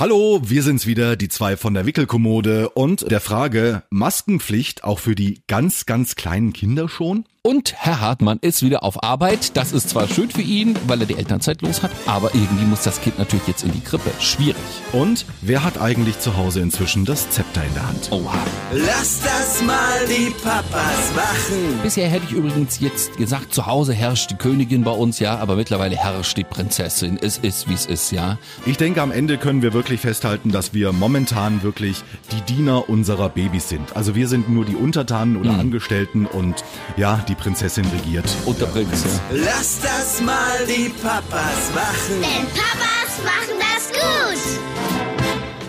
Hallo, wir sind's wieder, die zwei von der Wickelkommode und der Frage, Maskenpflicht auch für die ganz, ganz kleinen Kinder schon? Und Herr Hartmann ist wieder auf Arbeit. Das ist zwar schön für ihn, weil er die Elternzeit los hat, aber irgendwie muss das Kind natürlich jetzt in die Krippe. Schwierig. Und wer hat eigentlich zu Hause inzwischen das Zepter in der Hand? Oha. Lass das mal die Papas machen. Bisher hätte ich übrigens jetzt gesagt, zu Hause herrscht die Königin bei uns, ja, aber mittlerweile herrscht die Prinzessin. Es ist, wie es ist, ja. Ich denke, am Ende können wir wirklich festhalten, dass wir momentan wirklich die Diener unserer Babys sind. Also wir sind nur die Untertanen oder Angestellten und ja, die Prinzessin regiert. Und der Prinz, ja. Lass das mal die Papas machen. Denn Papas machen das gut.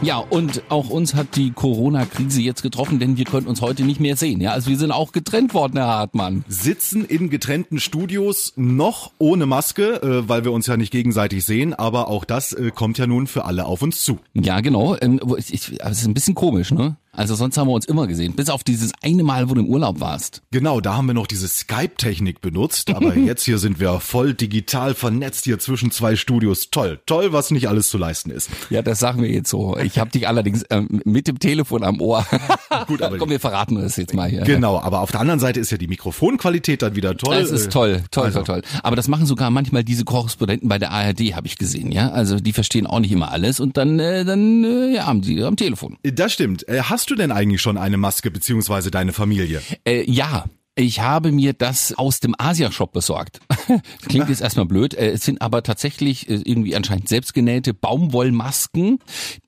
Ja, und auch uns hat die Corona-Krise jetzt getroffen, denn wir können uns heute nicht mehr sehen. Ja, also wir sind auch getrennt worden, Herr Hartmann. Sitzen in getrennten Studios, noch ohne Maske, äh, weil wir uns ja nicht gegenseitig sehen, aber auch das äh, kommt ja nun für alle auf uns zu. Ja, genau. Ähm, ich, ich, aber es ist ein bisschen komisch, ne? Also sonst haben wir uns immer gesehen. Bis auf dieses eine Mal, wo du im Urlaub warst. Genau, da haben wir noch diese Skype-Technik benutzt, aber jetzt hier sind wir voll digital vernetzt hier zwischen zwei Studios. Toll, toll, was nicht alles zu leisten ist. Ja, das sagen wir jetzt so. Ich habe dich allerdings ähm, mit dem Telefon am Ohr. Gut, aber- Komm, wir verraten das jetzt mal hier. Genau, aber auf der anderen Seite ist ja die Mikrofonqualität dann wieder toll. Das ist toll, toll, also- toll, toll. Aber das machen sogar manchmal diese Korrespondenten bei der ARD, habe ich gesehen, ja. Also die verstehen auch nicht immer alles und dann, äh, dann äh, ja, haben die am Telefon. Das stimmt. Äh, Hast du denn eigentlich schon eine Maske beziehungsweise deine Familie? Äh, ja. Ich habe mir das aus dem Asia-Shop besorgt. Klingt jetzt erstmal blöd. Äh, Es sind aber tatsächlich äh, irgendwie anscheinend selbstgenähte Baumwollmasken,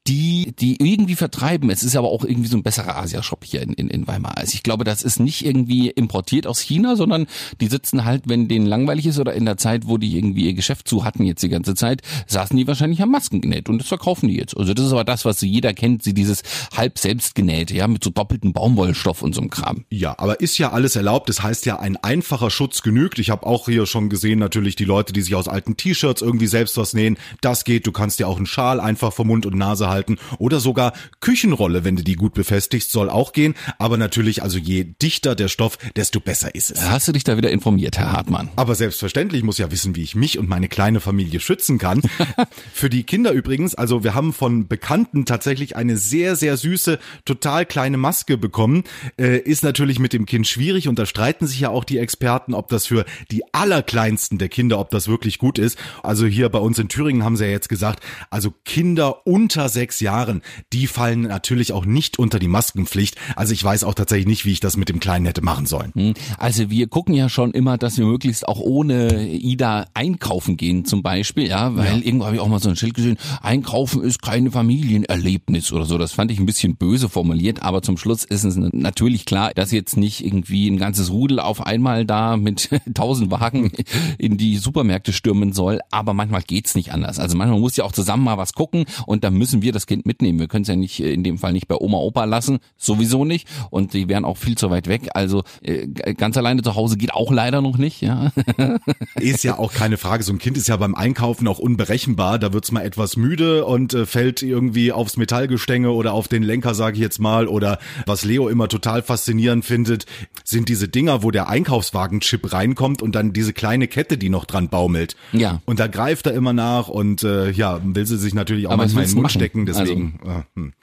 die die irgendwie vertreiben. Es ist aber auch irgendwie so ein besserer Asia-Shop hier in, in, in Weimar. Also ich glaube, das ist nicht irgendwie importiert aus China, sondern die sitzen halt, wenn denen langweilig ist oder in der Zeit, wo die irgendwie ihr Geschäft zu hatten jetzt die ganze Zeit, saßen die wahrscheinlich am Masken genäht und das verkaufen die jetzt. Also das ist aber das, was jeder kennt, sie dieses halb selbstgenähte, ja, mit so doppeltem Baumwollstoff und so einem Kram. Ja, aber ist ja alles erlaubt. Das heißt ja, ein einfacher Schutz genügt. Ich habe auch hier schon gesehen, natürlich die Leute, die sich aus alten T-Shirts irgendwie selbst was nähen. Das geht. Du kannst dir auch einen Schal einfach vor Mund und Nase halten. Oder sogar Küchenrolle, wenn du die gut befestigst, soll auch gehen. Aber natürlich, also je dichter der Stoff, desto besser ist es. Hast du dich da wieder informiert, Herr Hartmann? Aber selbstverständlich muss ja wissen, wie ich mich und meine kleine Familie schützen kann. Für die Kinder übrigens, also wir haben von Bekannten tatsächlich eine sehr, sehr süße, total kleine Maske bekommen. Äh, ist natürlich mit dem Kind schwierig und da streiten sich ja auch die Experten, ob das für die allerkleinsten der Kinder, ob das wirklich gut ist. Also hier bei uns in Thüringen haben sie ja jetzt gesagt, also Kinder unter sechs Jahren, die fallen natürlich auch nicht unter die Maskenpflicht. Also ich weiß auch tatsächlich nicht, wie ich das mit dem Kleinen hätte machen sollen. Hm, Also wir gucken ja schon immer, dass wir möglichst auch ohne Ida einkaufen gehen zum Beispiel, ja, weil irgendwo habe ich auch mal so ein Schild gesehen, einkaufen ist keine Familienerlebnis oder so. Das fand ich ein bisschen böse formuliert, aber zum Schluss ist es natürlich klar, dass jetzt nicht irgendwie ein ganzes Rudel auf einmal da mit tausend Wagen in die Supermärkte stürmen soll, aber manchmal geht's nicht anders. Also manchmal muss ja auch zusammen mal was gucken und da müssen wir das Kind mitnehmen. Wir können es ja nicht äh, in dem Fall nicht bei Oma Opa lassen, sowieso nicht und die wären auch viel zu weit weg. Also äh, ganz alleine zu Hause geht auch leider noch nicht, ja. Ist ja auch keine Frage. So ein Kind ist ja beim Einkaufen auch unberechenbar. Da wird's mal etwas müde und äh, fällt irgendwie aufs Metallgestänge oder auf den Lenker, sage ich jetzt mal. Oder was Leo immer total faszinierend findet, sind diese Dinger, wo der Einkaufswagenchip reinkommt und dann diese kleine Kette, die noch dran baumelt. Ja. Und da greift er immer nach und äh, ja, will sie sich natürlich auch Aber manchmal in den Mund machen? Also stecken. Deswegen. äh, hm.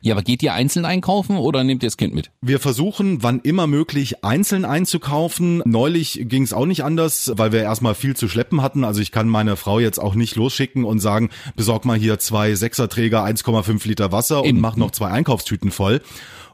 Ja, aber geht ihr einzeln einkaufen oder nehmt ihr das Kind mit? Wir versuchen, wann immer möglich, einzeln einzukaufen. Neulich ging es auch nicht anders, weil wir erstmal viel zu schleppen hatten. Also ich kann meine Frau jetzt auch nicht losschicken und sagen, besorg mal hier zwei Sechserträger, 1,5 Liter Wasser und Eben. mach noch zwei Einkaufstüten voll.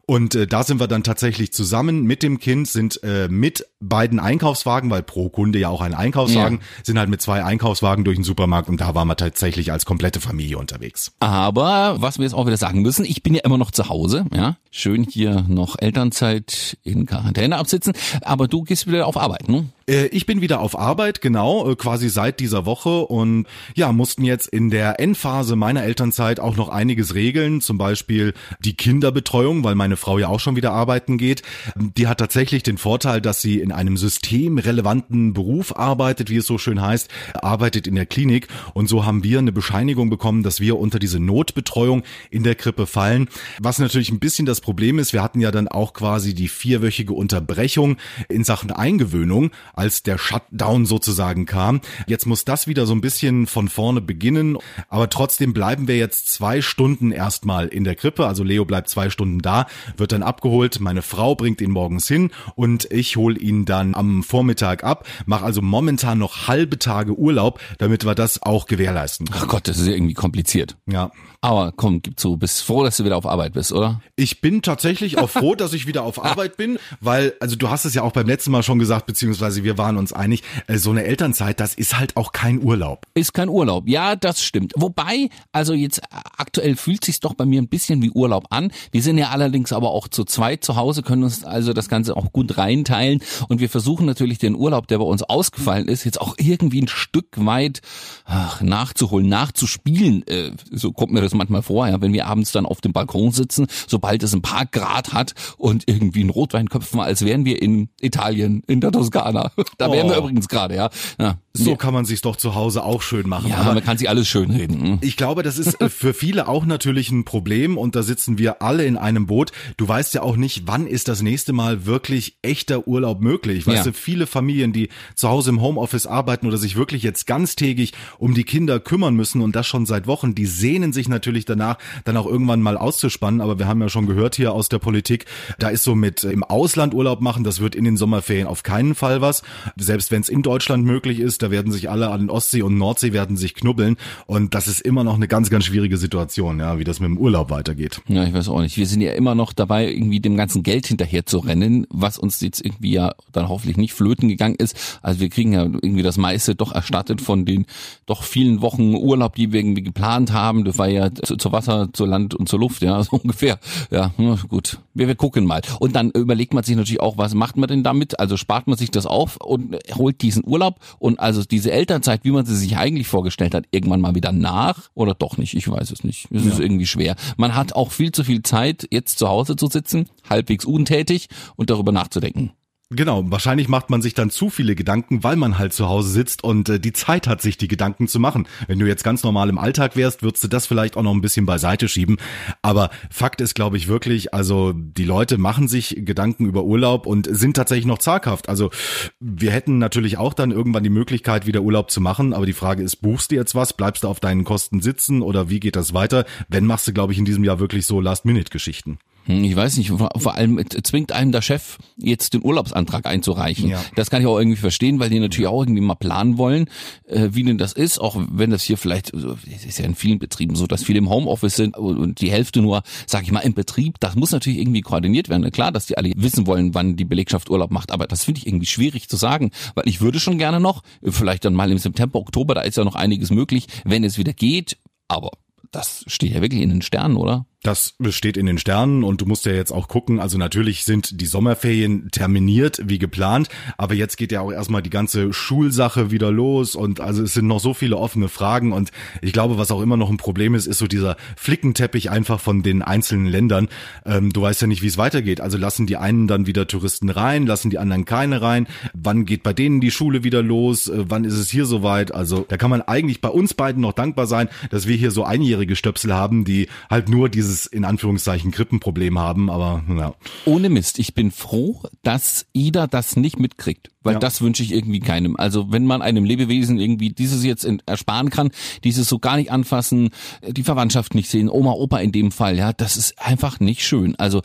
Und äh, da sind wir dann tatsächlich zusammen mit dem Kind, sind äh, mit beiden Einkaufswagen, weil pro Kunde ja auch ein Einkaufswagen, sind halt mit zwei Einkaufswagen durch den Supermarkt und da waren wir tatsächlich als komplette Familie unterwegs. Aber was wir jetzt auch wieder sagen müssen, ich bin ja immer noch zu Hause, ja. Schön hier noch Elternzeit in Quarantäne absitzen, aber du gehst wieder auf Arbeit, ne? Äh, Ich bin wieder auf Arbeit, genau, äh, quasi seit dieser Woche. Und ja, mussten jetzt in der Endphase meiner Elternzeit auch noch einiges regeln, zum Beispiel die Kinderbetreuung, weil meine Frau ja auch schon wieder arbeiten geht. Die hat tatsächlich den Vorteil, dass sie in einem systemrelevanten Beruf arbeitet, wie es so schön heißt, arbeitet in der Klinik. Und so haben wir eine Bescheinigung bekommen, dass wir unter diese Notbetreuung in der Krippe fallen, was natürlich ein bisschen das Problem ist, wir hatten ja dann auch quasi die vierwöchige Unterbrechung in Sachen Eingewöhnung, als der Shutdown sozusagen kam. Jetzt muss das wieder so ein bisschen von vorne beginnen, aber trotzdem bleiben wir jetzt zwei Stunden erstmal in der Krippe. Also Leo bleibt zwei Stunden da, wird dann abgeholt. Meine Frau bringt ihn morgens hin und ich hole ihn dann am Vormittag ab. Mache also momentan noch halbe Tage Urlaub, damit wir das auch gewährleisten. Ach Gott, das ist ja irgendwie kompliziert. Ja. Aber komm, gib zu, bist froh, dass du wieder auf Arbeit bist, oder? Ich bin tatsächlich auch froh, dass ich wieder auf Arbeit bin, weil, also du hast es ja auch beim letzten Mal schon gesagt, beziehungsweise wir waren uns einig, äh, so eine Elternzeit, das ist halt auch kein Urlaub. Ist kein Urlaub. Ja, das stimmt. Wobei, also jetzt aktuell fühlt sich's doch bei mir ein bisschen wie Urlaub an. Wir sind ja allerdings aber auch zu zweit zu Hause, können uns also das Ganze auch gut reinteilen und wir versuchen natürlich den Urlaub, der bei uns ausgefallen ist, jetzt auch irgendwie ein Stück weit ach, nachzuholen, nachzuspielen. Äh, so kommt mir das manchmal vor, ja, wenn wir abends dann auf dem Balkon sitzen, sobald es ein paar Grad hat und irgendwie ein Rotwein köpfen, als wären wir in Italien, in der Toskana. Da wären wir Oh. übrigens gerade, ja. ja. So kann man sich's doch zu Hause auch schön machen. ja, Aber man kann sich alles schön reden. hm. Ich glaube, das ist äh, für viele auch natürlich ein Problem und da sitzen wir alle in einem Boot. Du weißt ja auch nicht, wann ist das nächste Mal wirklich echter Urlaub möglich. Weißt Ja. du, viele Familien, die zu Hause im Homeoffice arbeiten oder sich wirklich jetzt ganztägig um die Kinder kümmern müssen und das schon seit Wochen, die sehnen sich natürlich danach, dann auch irgendwann mal auszuspannen. Aber wir haben ja schon gehört hier aus der Politik, da ist so mit äh, im Ausland Urlaub machen, das wird in den Sommerferien auf keinen Fall was. Selbst wenn es in Deutschland möglich ist, da werden sich alle an Ostsee und Nordsee werden sich knubbeln und das ist immer noch eine ganz, ganz schwierige Situation, ja, wie das mit dem Urlaub weitergeht. Ja, ich weiß auch nicht. Wir sind ja immer noch dabei, irgendwie dem ganzen Geld hinterher zu rennen, was uns jetzt irgendwie ja dann hoffentlich nicht flöten gegangen ist. Also wir kriegen ja irgendwie das meiste doch erstattet von den doch vielen Wochen Urlaub, die wir irgendwie geplant haben. Das war ja zu, zu Wasser, zu Land und zur Luft, ja, so ungefähr. Ja, na gut. Wir, wir gucken mal. Und dann überlegt man sich natürlich auch, was macht man denn damit? Also spart man sich das auf und holt diesen Urlaub und also diese Elternzeit, wie man sie sich eigentlich vorgestellt hat, irgendwann mal wieder nach oder doch nicht? Ich weiß es nicht. Es ist irgendwie schwer. Man hat auch viel zu viel Zeit, jetzt zu Hause zu sitzen, halbwegs untätig und darüber nachzudenken. Genau, wahrscheinlich macht man sich dann zu viele Gedanken, weil man halt zu Hause sitzt und äh, die Zeit hat, sich die Gedanken zu machen. Wenn du jetzt ganz normal im Alltag wärst, würdest du das vielleicht auch noch ein bisschen beiseite schieben. Aber Fakt ist, glaube ich, wirklich, also die Leute machen sich Gedanken über Urlaub und sind tatsächlich noch zaghaft. Also wir hätten natürlich auch dann irgendwann die Möglichkeit, wieder Urlaub zu machen. Aber die Frage ist, buchst du jetzt was? Bleibst du auf deinen Kosten sitzen oder wie geht das weiter? Wenn machst du, glaube ich, in diesem Jahr wirklich so Last-Minute-Geschichten. Hm, Ich weiß nicht, vor allem äh, zwingt einem der Chef jetzt den Urlaubsantrag einzureichen. Ja. Das kann ich auch irgendwie verstehen, weil die natürlich auch irgendwie mal planen wollen, äh, wie denn das ist, auch wenn das hier vielleicht, also, es ist ja in vielen Betrieben so, dass viele im Homeoffice sind und die Hälfte nur, sag ich mal, im Betrieb. Das muss natürlich irgendwie koordiniert werden. Klar, dass die alle wissen wollen, wann die Belegschaft Urlaub macht, aber das finde ich irgendwie schwierig zu sagen, weil ich würde schon gerne noch, vielleicht dann mal im September, Oktober, da ist ja noch einiges möglich, wenn es wieder geht, aber das steht ja wirklich in den Sternen, oder? Das steht in den Sternen und du musst ja jetzt auch gucken, also natürlich sind die Sommerferien terminiert wie geplant, aber jetzt geht ja auch erstmal die ganze Schulsache wieder los und also es sind noch so viele offene Fragen und ich glaube, was auch immer noch ein Problem ist, ist so dieser Flickenteppich einfach von den einzelnen Ländern. Ähm, du weißt ja nicht, wie es weitergeht. Also lassen die einen dann wieder Touristen rein, lassen die anderen keine rein. Wann geht bei denen die Schule wieder los? Äh, wann ist es hier soweit? Also da kann man eigentlich bei uns beiden noch dankbar sein, dass wir hier so einjährige Stöpsel haben, die halt nur dieses in Anführungszeichen Krippenproblem haben. Aber ja, Ohne Mist, ich bin froh, dass Ida das nicht mitkriegt, weil Ja. das wünsche ich irgendwie keinem. Also wenn man einem Lebewesen irgendwie dieses jetzt ersparen kann, dieses so gar nicht anfassen, die Verwandtschaft nicht sehen, Oma, Opa in dem Fall, ja, das ist einfach nicht schön. Also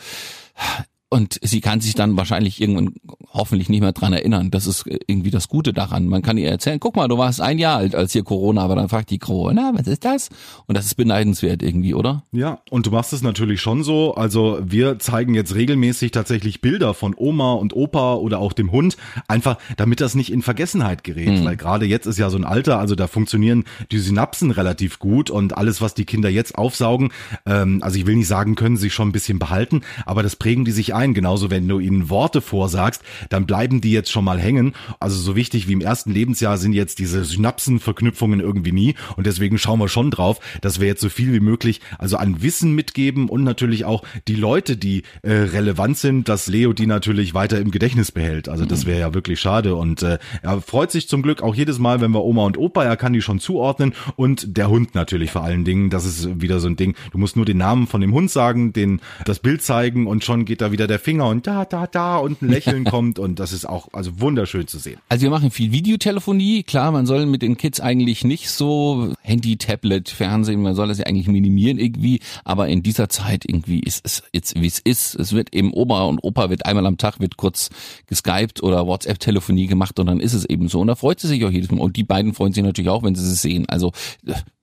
und sie kann sich dann wahrscheinlich irgendwann hoffentlich nicht mehr dran erinnern. Das ist irgendwie das Gute daran. Man kann ihr erzählen, guck mal, du warst ein Jahr alt, als hier Corona, aber dann fragt die Corona, was ist das? Und das ist beneidenswert irgendwie, oder? Ja, und du machst es natürlich schon so. Also wir zeigen jetzt regelmäßig tatsächlich Bilder von Oma und Opa oder auch dem Hund, einfach damit das nicht in Vergessenheit gerät. Weil gerade jetzt ist ja so ein Alter, also da funktionieren die Synapsen relativ gut und alles, was die Kinder jetzt aufsaugen, ähm, also ich will nicht sagen, können sie schon ein bisschen behalten, aber das prägen die sich ein. Genauso wenn du ihnen Worte vorsagst, dann bleiben die jetzt schon mal hängen. Also so wichtig wie im ersten Lebensjahr sind jetzt diese Synapsenverknüpfungen irgendwie nie und deswegen schauen wir schon drauf, dass wir jetzt so viel wie möglich also an Wissen mitgeben und natürlich auch die Leute, die äh, relevant sind, dass Leo die natürlich weiter im Gedächtnis behält. Also das wäre ja wirklich schade und äh, er freut sich zum Glück auch jedes Mal, wenn wir Oma und Opa, er kann die schon zuordnen und der Hund natürlich vor allen Dingen, das ist wieder so ein Ding. Du musst nur den Namen von dem Hund sagen, den das Bild zeigen und schon geht da wieder der Finger und da da da und ein Lächeln kommt und das ist auch also wunderschön zu sehen. Also wir machen viel Videotelefonie. Klar, man soll mit den Kids eigentlich nicht so Handy, Tablet, Fernsehen, man soll das ja eigentlich minimieren irgendwie. Aber in dieser Zeit irgendwie ist es jetzt wie es ist. Es wird eben Oma und Opa wird einmal am Tag wird kurz geskypt oder WhatsApp-Telefonie gemacht und dann ist es eben so. Und da freut sie sich auch jedes Mal. Und die beiden freuen sich natürlich auch, wenn sie es sehen. Also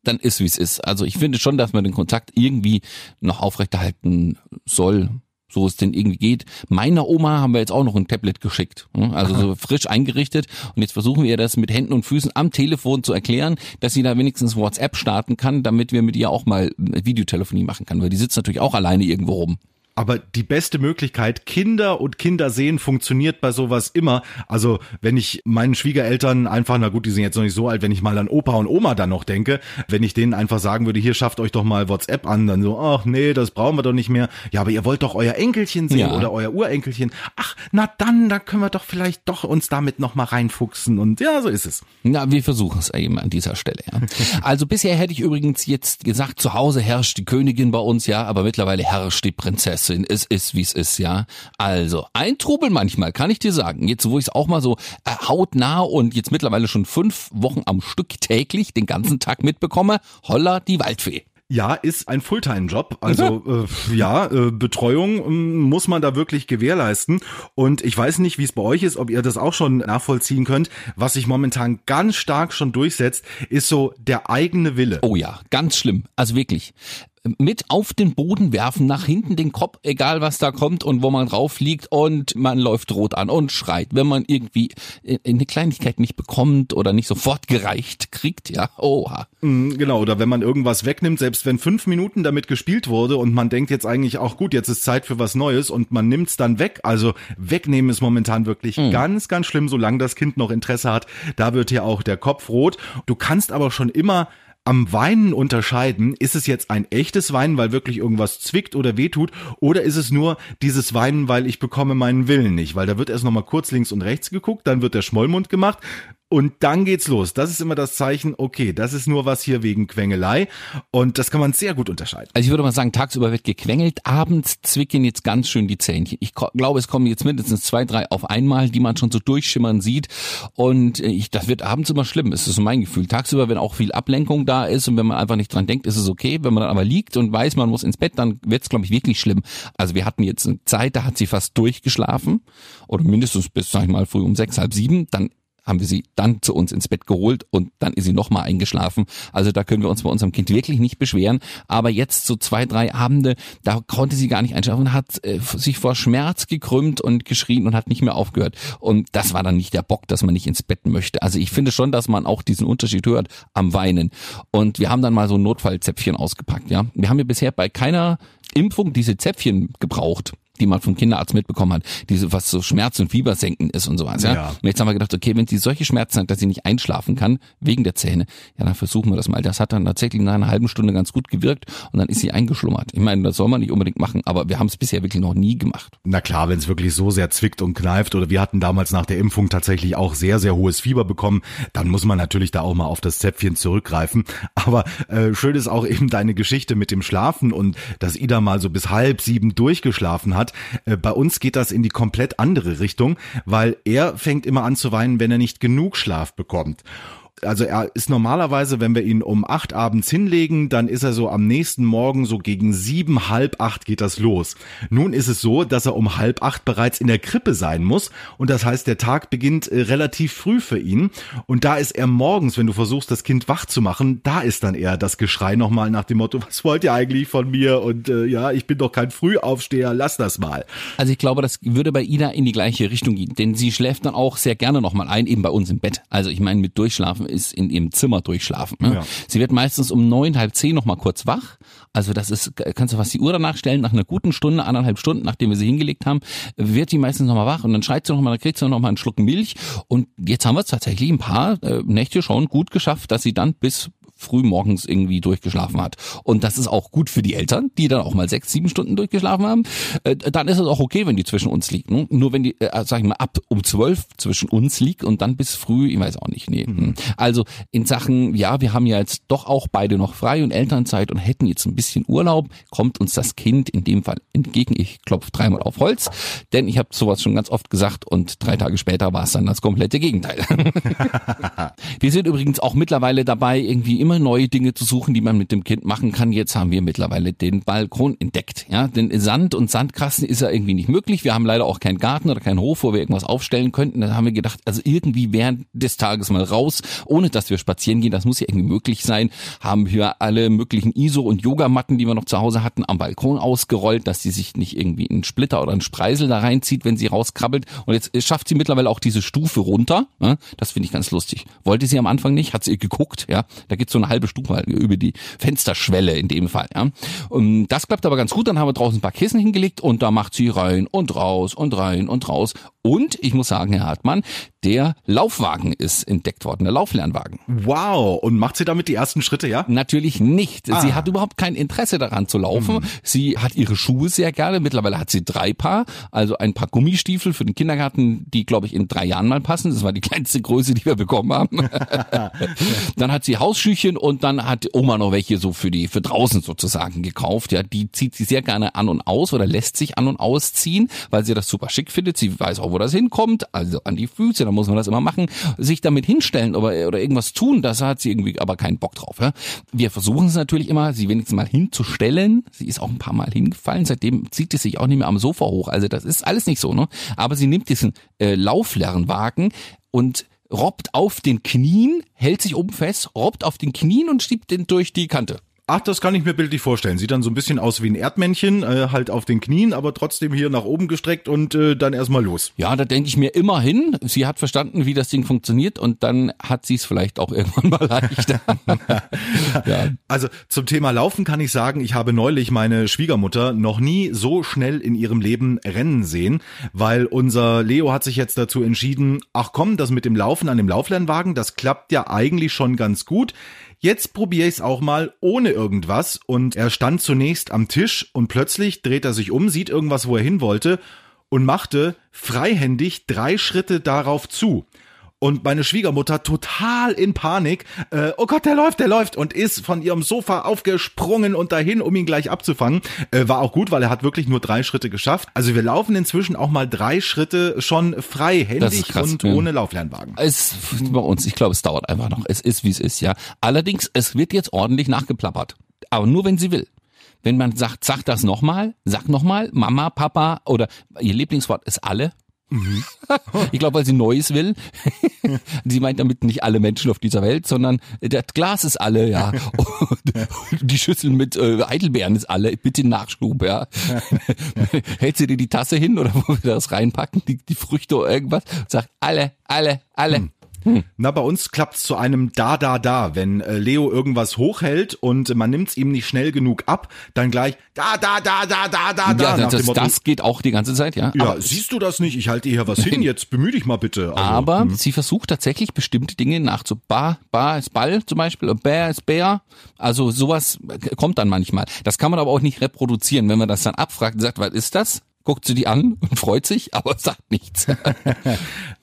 dann ist wie es ist. Also ich finde schon, dass man den Kontakt irgendwie noch aufrechterhalten soll so es denn irgendwie geht. Meiner Oma haben wir jetzt auch noch ein Tablet geschickt, hm? also so frisch eingerichtet und jetzt versuchen wir das mit Händen und Füßen am Telefon zu erklären, dass sie da wenigstens WhatsApp starten kann, damit wir mit ihr auch mal Videotelefonie machen kann, weil die sitzt natürlich auch alleine irgendwo rum. Aber die beste Möglichkeit, Kinder und Kinder sehen, funktioniert bei sowas immer. Also wenn ich meinen Schwiegereltern einfach, na gut, die sind jetzt noch nicht so alt, wenn ich mal an Opa und Oma dann noch denke, wenn ich denen einfach sagen würde, hier schafft euch doch mal WhatsApp an, dann so, ach nee, das brauchen wir doch nicht mehr. Ja, aber ihr wollt doch euer Enkelchen sehen Ja. oder euer Urenkelchen. Ach, na dann, da können wir doch vielleicht doch uns damit noch mal reinfuchsen und ja, so ist es. Na, wir versuchen es eben an dieser Stelle. Ja. Also bisher hätte ich übrigens jetzt gesagt, zu Hause herrscht die Königin bei uns, ja, aber mittlerweile herrscht die Prinzessin. Es ist, wie es ist, ja. Also, ein Trubel manchmal, kann ich dir sagen. Jetzt, wo ich es auch mal so äh, hautnah und jetzt mittlerweile schon fünf Wochen am Stück täglich den ganzen Tag mitbekomme, holla die Waldfee. Ja, ist ein Fulltime-Job. Also äh, ja, äh, Betreuung ähm, muss man da wirklich gewährleisten. Und ich weiß nicht, wie es bei euch ist, ob ihr das auch schon nachvollziehen könnt. Was sich momentan ganz stark schon durchsetzt, ist so der eigene Wille. Oh ja, ganz schlimm. Also wirklich. Mit auf den Boden werfen, nach hinten den Kopf, egal was da kommt und wo man drauf liegt und man läuft rot an und schreit, wenn man irgendwie eine Kleinigkeit nicht bekommt oder nicht sofort gereicht kriegt, ja, oha. Mm, Genau, oder wenn man irgendwas wegnimmt, selbst wenn fünf Minuten damit gespielt wurde und man denkt jetzt eigentlich auch gut, jetzt ist Zeit für was Neues und man nimmt's dann weg. Also wegnehmen ist momentan wirklich ganz, ganz schlimm, solange das Kind noch Interesse hat. Da wird ja auch der Kopf rot. Du kannst aber schon immer am Weinen unterscheiden, ist es jetzt ein echtes Weinen, weil wirklich irgendwas zwickt oder wehtut, oder ist es nur dieses Weinen, weil ich bekomme meinen Willen nicht, weil da wird erst nochmal kurz links und rechts geguckt, dann wird der Schmollmund gemacht und dann geht's los. Das ist immer das Zeichen, okay, das ist nur was hier wegen Quengelei und das kann man sehr gut unterscheiden. Also ich würde mal sagen, tagsüber wird gequengelt, abends zwicken jetzt ganz schön die Zähnchen. Ich glaube, es kommen jetzt mindestens zwei, drei auf einmal, die man schon so durchschimmern sieht. Und äh, ich, das wird abends immer schlimm, ist so mein Gefühl. Tagsüber, wenn auch viel Ablenkung da ist und wenn man einfach nicht dran denkt, ist es okay. Wenn man dann aber liegt und weiß, man muss ins Bett, dann wird's, glaube ich, wirklich schlimm. Also wir hatten jetzt eine Zeit, da hat sie fast durchgeschlafen oder mindestens bis, sag ich mal, früh um sechs, halb sieben. Dann haben wir sie dann zu uns ins Bett geholt und dann ist sie nochmal eingeschlafen. Also da können wir uns bei unserem Kind wirklich nicht beschweren. Aber jetzt so zwei, drei Abende, da konnte sie gar nicht einschlafen hat äh, sich vor Schmerz gekrümmt und geschrien und hat nicht mehr aufgehört. Und das war dann nicht der Bock, dass man nicht ins Bett möchte. Also ich finde schon, dass man auch diesen Unterschied hört am Weinen. Und wir haben dann mal so ein Notfallzäpfchen ausgepackt. Ja, Wir haben ja bisher bei keiner Impfung diese Zäpfchen gebraucht die man vom Kinderarzt mitbekommen hat, diese was so Schmerz- und Fiebersenken ist und sowas. Ja? Ja. Und jetzt haben wir gedacht, okay, wenn sie solche Schmerzen hat, dass sie nicht einschlafen kann, wegen der Zähne, ja, dann versuchen wir das mal. Das hat dann tatsächlich nach einer halben Stunde ganz gut gewirkt und dann ist sie eingeschlummert. Ich meine, das soll man nicht unbedingt machen, aber wir haben es bisher wirklich noch nie gemacht. Na klar, wenn es wirklich so sehr zwickt und kneift oder wir hatten damals nach der Impfung tatsächlich auch sehr, sehr hohes Fieber bekommen, dann muss man natürlich da auch mal auf das Zäpfchen zurückgreifen. Aber äh, schön ist auch eben deine Geschichte mit dem Schlafen und dass Ida mal so bis halb sieben durchgeschlafen hat. Äh, bei uns geht das in die komplett andere Richtung, weil er fängt immer an zu weinen, wenn er nicht genug Schlaf bekommt. Also er ist normalerweise, wenn wir ihn um acht abends hinlegen, dann ist er so am nächsten Morgen so gegen sieben, halb acht geht das los. Nun ist es so, dass er um halb acht bereits in der Krippe sein muss und das heißt, der Tag beginnt äh, relativ früh für ihn und da ist er morgens, wenn du versuchst, das Kind wach zu machen, da ist dann eher das Geschrei nochmal nach dem Motto, was wollt ihr eigentlich von mir und äh, ja, ich bin doch kein Frühaufsteher, lass das mal. Also ich glaube, das würde bei Ida in die gleiche Richtung gehen, denn sie schläft dann auch sehr gerne nochmal ein, eben bei uns im Bett. Also ich meine, mit Durchschlafen durchschlafen, ist in ihrem Zimmer durchschlafen. Ne? Ja. Sie wird meistens um neun, halb zehn noch mal kurz wach. Also das ist, kannst du fast die Uhr danach stellen, nach einer guten Stunde, anderthalb Stunden, nachdem wir sie hingelegt haben, wird die meistens noch mal wach und dann schreit sie noch mal, dann kriegt sie noch mal einen Schluck Milch und jetzt haben wir es tatsächlich ein paar äh, Nächte schon gut geschafft, dass sie dann bis früh morgens irgendwie durchgeschlafen hat. Und das ist auch gut für die Eltern, die dann auch mal sechs, sieben Stunden durchgeschlafen haben. Äh, dann ist es auch okay, wenn die zwischen uns liegt. Ne? Nur wenn die, äh, sag ich mal, ab um zwölf zwischen uns liegt und dann bis früh, ich weiß auch nicht, nee. Mhm. Also in Sachen, ja, wir haben ja jetzt doch auch beide noch frei und Elternzeit und hätten jetzt ein bisschen Urlaub, kommt uns das Kind in dem Fall entgegen. Ich klopfe dreimal auf Holz, denn ich habe sowas schon ganz oft gesagt und drei Tage später war es dann das komplette Gegenteil. wir sind übrigens auch mittlerweile dabei, irgendwie immer neue Dinge zu suchen, die man mit dem Kind machen kann. Jetzt haben wir mittlerweile den Balkon entdeckt. Ja, denn Sand und Sandkasten ist ja irgendwie nicht möglich. Wir haben leider auch keinen Garten oder keinen Hof, wo wir irgendwas aufstellen könnten. Da haben wir gedacht, also irgendwie während des Tages mal raus, ohne dass wir spazieren gehen. Das muss ja irgendwie möglich sein. Haben wir alle möglichen ISO und Yogamatten, die wir noch zu Hause hatten, am Balkon ausgerollt, dass sie sich nicht irgendwie einen Splitter oder einen Spreisel da reinzieht, wenn sie rauskrabbelt. Und jetzt schafft sie mittlerweile auch diese Stufe runter. Das finde ich ganz lustig. Wollte sie am Anfang nicht, hat sie geguckt. Ja, da gibt's so eine halbe Stufe halt über die Fensterschwelle in dem Fall. Ja. Und das klappt aber ganz gut. Dann haben wir draußen ein paar Kissen hingelegt und da macht sie rein und raus und rein und raus. Und ich muss sagen, Herr Hartmann, der Laufwagen ist entdeckt worden, der Lauflernwagen. Wow. Und macht sie damit die ersten Schritte, ja? Natürlich nicht. Sie hat überhaupt kein Interesse daran zu laufen. Sie hat ihre Schuhe sehr gerne. Mittlerweile hat sie drei Paar. Also ein paar Gummistiefel für den Kindergarten, die, glaube ich, in drei Jahren mal passen. Das war die kleinste Größe, die wir bekommen haben. dann hat sie Hausschüchen und dann hat Oma noch welche so für die, für draußen sozusagen gekauft. Ja, die zieht sie sehr gerne an und aus oder lässt sich an und ausziehen, weil sie das super schick findet. Sie weiß auch, wo das hinkommt. Also an die Füße, da muss man das immer machen. Sich damit hinstellen oder, oder irgendwas tun, das hat sie irgendwie aber keinen Bock drauf. Ja? Wir versuchen es natürlich immer, sie wenigstens mal hinzustellen. Sie ist auch ein paar Mal hingefallen. Seitdem zieht sie sich auch nicht mehr am Sofa hoch. Also das ist alles nicht so, ne? Aber sie nimmt diesen äh, Lauflernwagen und robbt auf den Knien, hält sich oben fest, robbt auf den Knien und schiebt den durch die Kante. Ach, das kann ich mir bildlich vorstellen. Sieht dann so ein bisschen aus wie ein Erdmännchen, äh, halt auf den Knien, aber trotzdem hier nach oben gestreckt und äh, dann erstmal los. Ja, da denke ich mir immerhin, sie hat verstanden, wie das Ding funktioniert und dann hat sie es vielleicht auch irgendwann mal leichter. ja. Also zum Thema Laufen kann ich sagen, ich habe neulich meine Schwiegermutter noch nie so schnell in ihrem Leben rennen sehen, weil unser Leo hat sich jetzt dazu entschieden, ach komm, das mit dem Laufen an dem Lauflernwagen, das klappt ja eigentlich schon ganz gut. Jetzt probiere ich es auch mal ohne irgendwas und er stand zunächst am Tisch und plötzlich dreht er sich um, sieht irgendwas, wo er hin wollte und machte freihändig drei Schritte darauf zu. Und meine Schwiegermutter total in Panik. Äh, oh Gott, der läuft, der läuft und ist von ihrem Sofa aufgesprungen und dahin, um ihn gleich abzufangen. Äh, war auch gut, weil er hat wirklich nur drei Schritte geschafft. Also wir laufen inzwischen auch mal drei Schritte schon freihändig krass, und ja. ohne Lauflernwagen. Es bei uns, ich glaube, es dauert einfach noch. Es ist, wie es ist, ja. Allerdings, es wird jetzt ordentlich nachgeplappert. Aber nur, wenn sie will. Wenn man sagt, sag das nochmal, sag nochmal, Mama, Papa oder ihr Lieblingswort ist alle. Ich glaube, weil sie Neues will. sie meint damit nicht alle Menschen auf dieser Welt, sondern das Glas ist alle, ja. Und die Schüssel mit äh, Heidelbeeren ist alle. Bitte Nachschub, ja. Hält sie dir die Tasse hin oder wo wir das reinpacken, die, die Früchte oder irgendwas? Sagt alle, alle, alle. Na, bei uns klappt's zu einem Da, Da, Da. Wenn äh, Leo irgendwas hochhält und man nimmt's ihm nicht schnell genug ab, dann gleich Da, Da, Da, Da, Da, Da, Da. Ja, das, Motto, das geht auch die ganze Zeit, ja. ja, Aber- siehst du das nicht? Ich halte hier was hin, jetzt bemühe dich mal bitte. Also, Aber sie versucht tatsächlich bestimmte Dinge nachzu. Bar, Bar ist Ball zum Beispiel, Bär ist Bär. Also sowas kommt dann manchmal. Das kann man aber auch nicht reproduzieren. Wenn man das dann abfragt und sagt, was ist das? Guckt sie die an und freut sich, aber sagt nichts.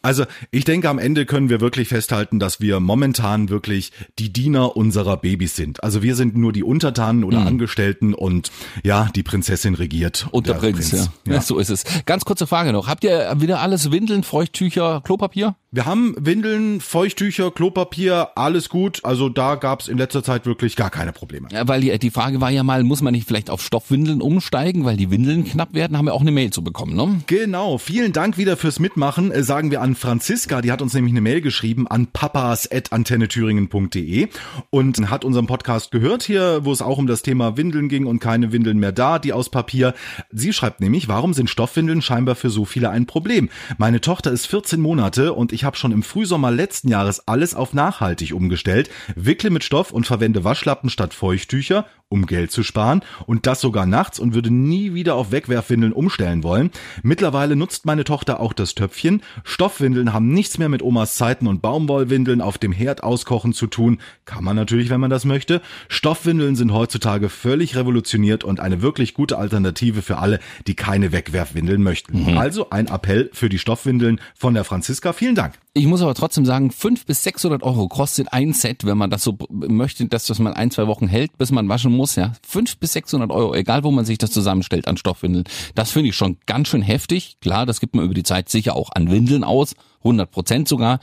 Also ich denke, am Ende können wir wirklich festhalten, dass wir momentan wirklich die Diener unserer Babys sind. Also wir sind nur die Untertanen oder Angestellten und ja, die Prinzessin regiert. Und der, Prinz, ja. ja. So ist es. Ganz kurze Frage noch. Habt ihr wieder alles Windeln, Feuchttücher, Klopapier? Wir haben Windeln, Feuchttücher, Klopapier, alles gut. Also da gab's in letzter Zeit wirklich gar keine Probleme. Ja, weil die, die Frage war ja mal, muss man nicht vielleicht auf Stoffwindeln umsteigen, weil die Windeln knapp werden? Haben wir auch eine Mail zu bekommen, ne? Genau, vielen Dank wieder fürs Mitmachen, äh, sagen wir an Franziska, die hat uns nämlich eine Mail geschrieben an papas.antennethüringen.de und hat unseren Podcast gehört hier, wo es auch um das Thema Windeln ging und keine Windeln mehr da, die aus Papier. Sie schreibt nämlich, warum sind Stoffwindeln scheinbar für so viele ein Problem? Meine Tochter ist 14 Monate und ich habe schon im Frühsommer letzten Jahres alles auf nachhaltig umgestellt, wickle mit Stoff und verwende Waschlappen statt Feuchttücher um Geld zu sparen und das sogar nachts und würde nie wieder auf Wegwerfwindeln umstellen wollen. Mittlerweile nutzt meine Tochter auch das Töpfchen. Stoffwindeln haben nichts mehr mit Omas Zeiten und Baumwollwindeln auf dem Herd auskochen zu tun. Kann man natürlich, wenn man das möchte. Stoffwindeln sind heutzutage völlig revolutioniert und eine wirklich gute Alternative für alle, die keine Wegwerfwindeln möchten. Mhm. Also ein Appell für die Stoffwindeln von der Franziska. Vielen Dank. Ich muss aber trotzdem sagen, 500 bis 600 Euro kostet ein Set, wenn man das so möchte, dass das man ein, zwei Wochen hält, bis man waschen muss, ja. 500 bis 600 Euro, egal wo man sich das zusammenstellt an Stoffwindeln. Das finde ich schon ganz schön heftig. Klar, das gibt man über die Zeit sicher auch an Windeln aus. 100 Prozent sogar.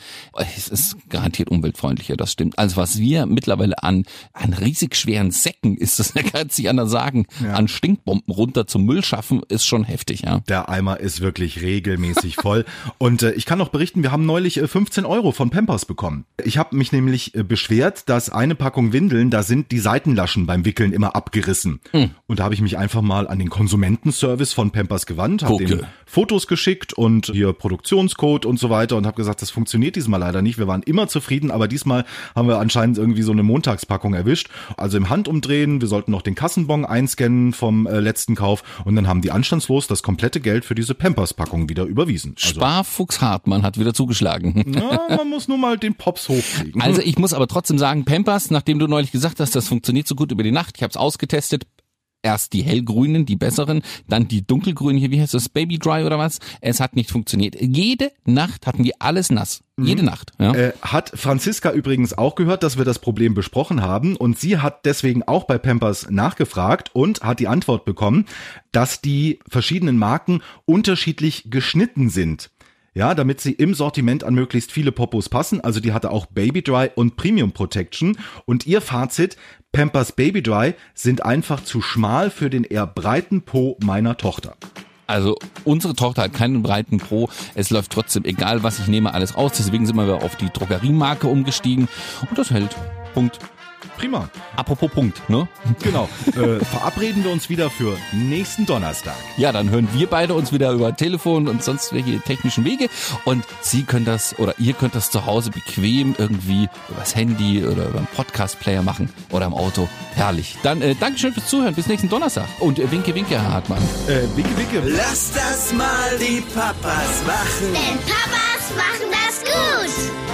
Es ist garantiert umweltfreundlicher, das stimmt. Also was wir mittlerweile an, an riesig schweren Säcken, ist das, da kann sich anders sagen, ja. an Stinkbomben runter zum Müll schaffen, ist schon heftig, ja. Der Eimer ist wirklich regelmäßig voll. Und äh, ich kann noch berichten, wir haben neulich äh, 15 Euro von Pampers bekommen. Ich habe mich nämlich äh, beschwert, dass eine Packung Windeln, da sind die Seitenlaschen beim Wickeln immer abgerissen. Hm. Und da habe ich mich einfach mal an den Konsumentenservice von Pampers gewandt, habe denen Fotos geschickt und hier Produktionscode und so weiter weiter und habe gesagt, das funktioniert diesmal leider nicht. Wir waren immer zufrieden, aber diesmal haben wir anscheinend irgendwie so eine Montagspackung erwischt. Also im Handumdrehen, wir sollten noch den Kassenbon einscannen vom äh, letzten Kauf und dann haben die anstandslos das komplette Geld für diese Pampers-Packung wieder überwiesen. Also, Sparfuchs Hartmann hat wieder zugeschlagen. Na, man muss nur mal den Pops hochkriegen. Also ich muss aber trotzdem sagen, Pampers, nachdem du neulich gesagt hast, das funktioniert so gut über die Nacht, ich habe es ausgetestet, erst die hellgrünen, die besseren, dann die dunkelgrünen hier, wie heißt das, Baby Dry oder was? Es hat nicht funktioniert. Jede Nacht hatten wir alles nass. Mhm. Jede Nacht. Ja. Äh, hat Franziska übrigens auch gehört, dass wir das Problem besprochen haben und sie hat deswegen auch bei Pampers nachgefragt und hat die Antwort bekommen, dass die verschiedenen Marken unterschiedlich geschnitten sind. Ja, damit sie im Sortiment an möglichst viele Popos passen. Also die hatte auch Baby Dry und Premium Protection. Und ihr Fazit, Pampers Baby Dry sind einfach zu schmal für den eher breiten Po meiner Tochter. Also unsere Tochter hat keinen breiten Pro. Es läuft trotzdem, egal was ich nehme, alles aus. Deswegen sind wir auf die Drogeriemarke umgestiegen. Und das hält. Punkt. Prima. Apropos Punkt, ne? Genau. Äh, verabreden wir uns wieder für nächsten Donnerstag. Ja, dann hören wir beide uns wieder über Telefon und sonst welche technischen Wege. Und Sie können das oder ihr könnt das zu Hause bequem irgendwie übers Handy oder über einen Podcast-Player machen oder im Auto. Herrlich. Dann äh, Dankeschön fürs Zuhören. Bis nächsten Donnerstag. Und äh, winke, winke, Herr Hartmann. Äh, winke, winke. Lass das mal die Papas machen. Denn Papas machen das gut.